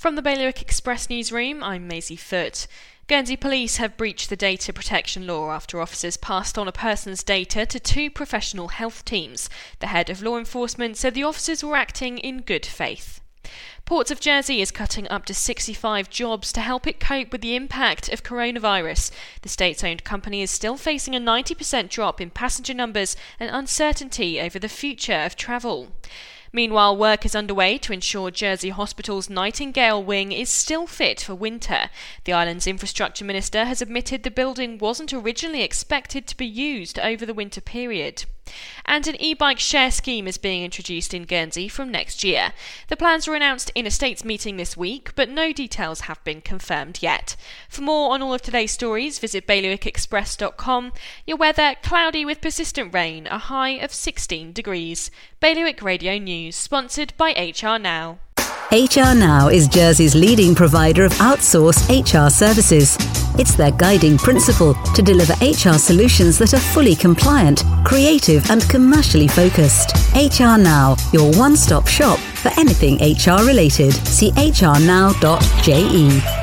From the Bailiwick Express newsroom, I'm Maisie Foot. Guernsey police have breached the data protection law after officers passed on a person's data to two professional health teams. The head of law enforcement said the officers were acting in good faith. Ports of Jersey is cutting up to 65 jobs to help it cope with the impact of coronavirus. The state owned company is still facing a 90% drop in passenger numbers and uncertainty over the future of travel. Meanwhile, work is underway to ensure Jersey Hospital's Nightingale wing is still fit for winter. The island's infrastructure minister has admitted the building wasn't originally expected to be used over the winter period. And an e bike share scheme is being introduced in Guernsey from next year. The plans were announced in a States meeting this week, but no details have been confirmed yet. For more on all of today's stories, visit bailiwickexpress.com. Your weather cloudy with persistent rain, a high of 16 degrees. Bailiwick Radio News, sponsored by HR Now. HR Now is Jersey's leading provider of outsourced HR services. It's their guiding principle to deliver HR solutions that are fully compliant, creative, and commercially focused. HR Now, your one stop shop for anything HR related. See hrnow.je.